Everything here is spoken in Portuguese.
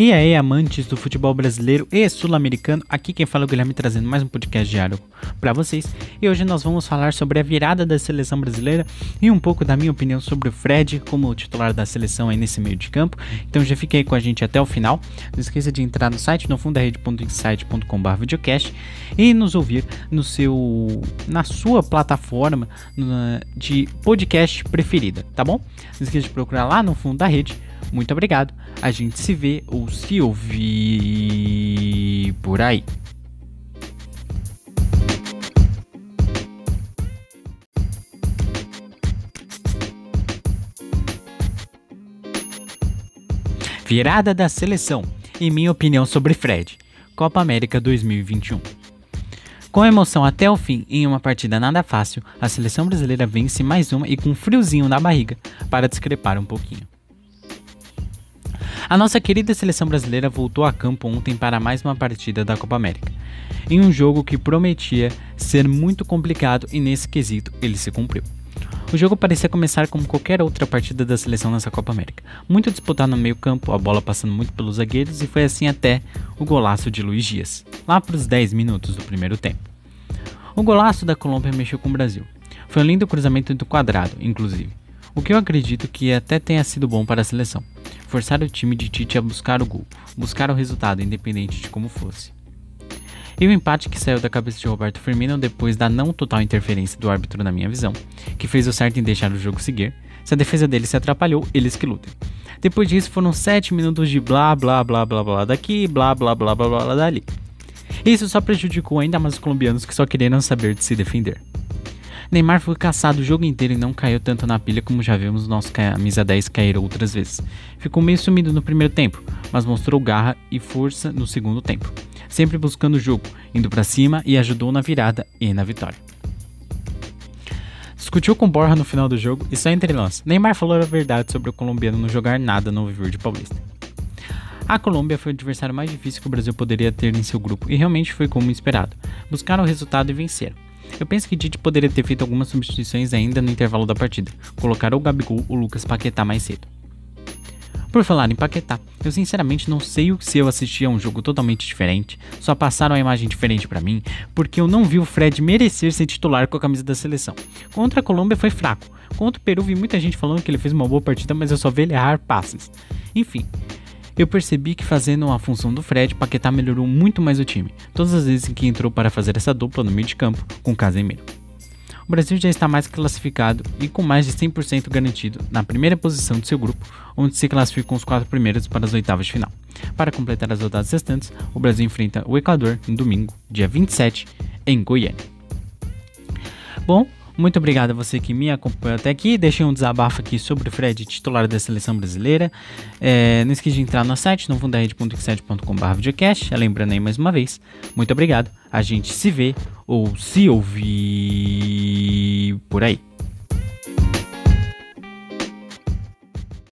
E aí, amantes do futebol brasileiro e sul-americano, aqui quem fala é o Guilherme trazendo mais um podcast diário para vocês. E hoje nós vamos falar sobre a virada da seleção brasileira e um pouco da minha opinião sobre o Fred como titular da seleção aí nesse meio de campo. Então já fiquei com a gente até o final. Não esqueça de entrar no site nofundarede.insight.com.br videocast e nos ouvir no seu na sua plataforma de podcast preferida, tá bom? Não esqueça de procurar lá no fundo da rede muito obrigado. A gente se vê ou se ouvir por aí. Virada da seleção e minha opinião sobre Fred. Copa América 2021. Com emoção até o fim em uma partida nada fácil, a seleção brasileira vence mais uma e com um friozinho na barriga para discrepar um pouquinho. A nossa querida seleção brasileira voltou a campo ontem para mais uma partida da Copa América, em um jogo que prometia ser muito complicado e nesse quesito ele se cumpriu. O jogo parecia começar como qualquer outra partida da seleção nessa Copa América, muito disputado no meio-campo, a bola passando muito pelos zagueiros e foi assim até o golaço de Luiz Dias, lá para os 10 minutos do primeiro tempo. O golaço da Colômbia mexeu com o Brasil. Foi um lindo cruzamento do quadrado, inclusive, o que eu acredito que até tenha sido bom para a seleção forçar o time de Tite a buscar o gol, buscar o resultado, independente de como fosse. E o empate que saiu da cabeça de Roberto Firmino depois da não total interferência do árbitro na minha visão, que fez o certo em deixar o jogo seguir. Se a defesa dele se atrapalhou, eles que lutem. Depois disso foram 7 minutos de blá blá blá blá blá daqui, blá blá blá blá blá dali. Isso só prejudicou ainda mais os colombianos que só queriam saber de se defender. Neymar foi caçado o jogo inteiro e não caiu tanto na pilha como já vimos nosso camisa 10 cair outras vezes. Ficou meio sumido no primeiro tempo, mas mostrou garra e força no segundo tempo, sempre buscando o jogo, indo para cima e ajudou na virada e na vitória. Discutiu com Borja no final do jogo e só entre nós, Neymar falou a verdade sobre o colombiano não jogar nada no Verde Paulista. A Colômbia foi o adversário mais difícil que o Brasil poderia ter em seu grupo e realmente foi como esperado. Buscaram o resultado e venceram. Eu penso que Didi poderia ter feito algumas substituições ainda no intervalo da partida, colocar o Gabigol ou o Lucas Paquetá mais cedo. Por falar em Paquetá, eu sinceramente não sei se eu assisti a um jogo totalmente diferente, só passaram a imagem diferente para mim, porque eu não vi o Fred merecer ser titular com a camisa da seleção. Contra a Colômbia foi fraco, contra o Peru vi muita gente falando que ele fez uma boa partida, mas eu só vi ele errar passes. Enfim, eu percebi que fazendo a função do Fred, Paquetá melhorou muito mais o time, todas as vezes em que entrou para fazer essa dupla no meio de campo com Casemiro. O Brasil já está mais classificado e com mais de 100% garantido na primeira posição de seu grupo, onde se classificam os quatro primeiros para as oitavas de final. Para completar as rodadas restantes, o Brasil enfrenta o Equador no domingo, dia 27, em Goiânia. Bom, muito obrigado a você que me acompanhou até aqui. Deixei um desabafo aqui sobre o Fred, titular da seleção brasileira. É, não esqueça de entrar no site, novundarede.com.br videocast. Lembrando aí mais uma vez, muito obrigado. A gente se vê ou se ouvir por aí.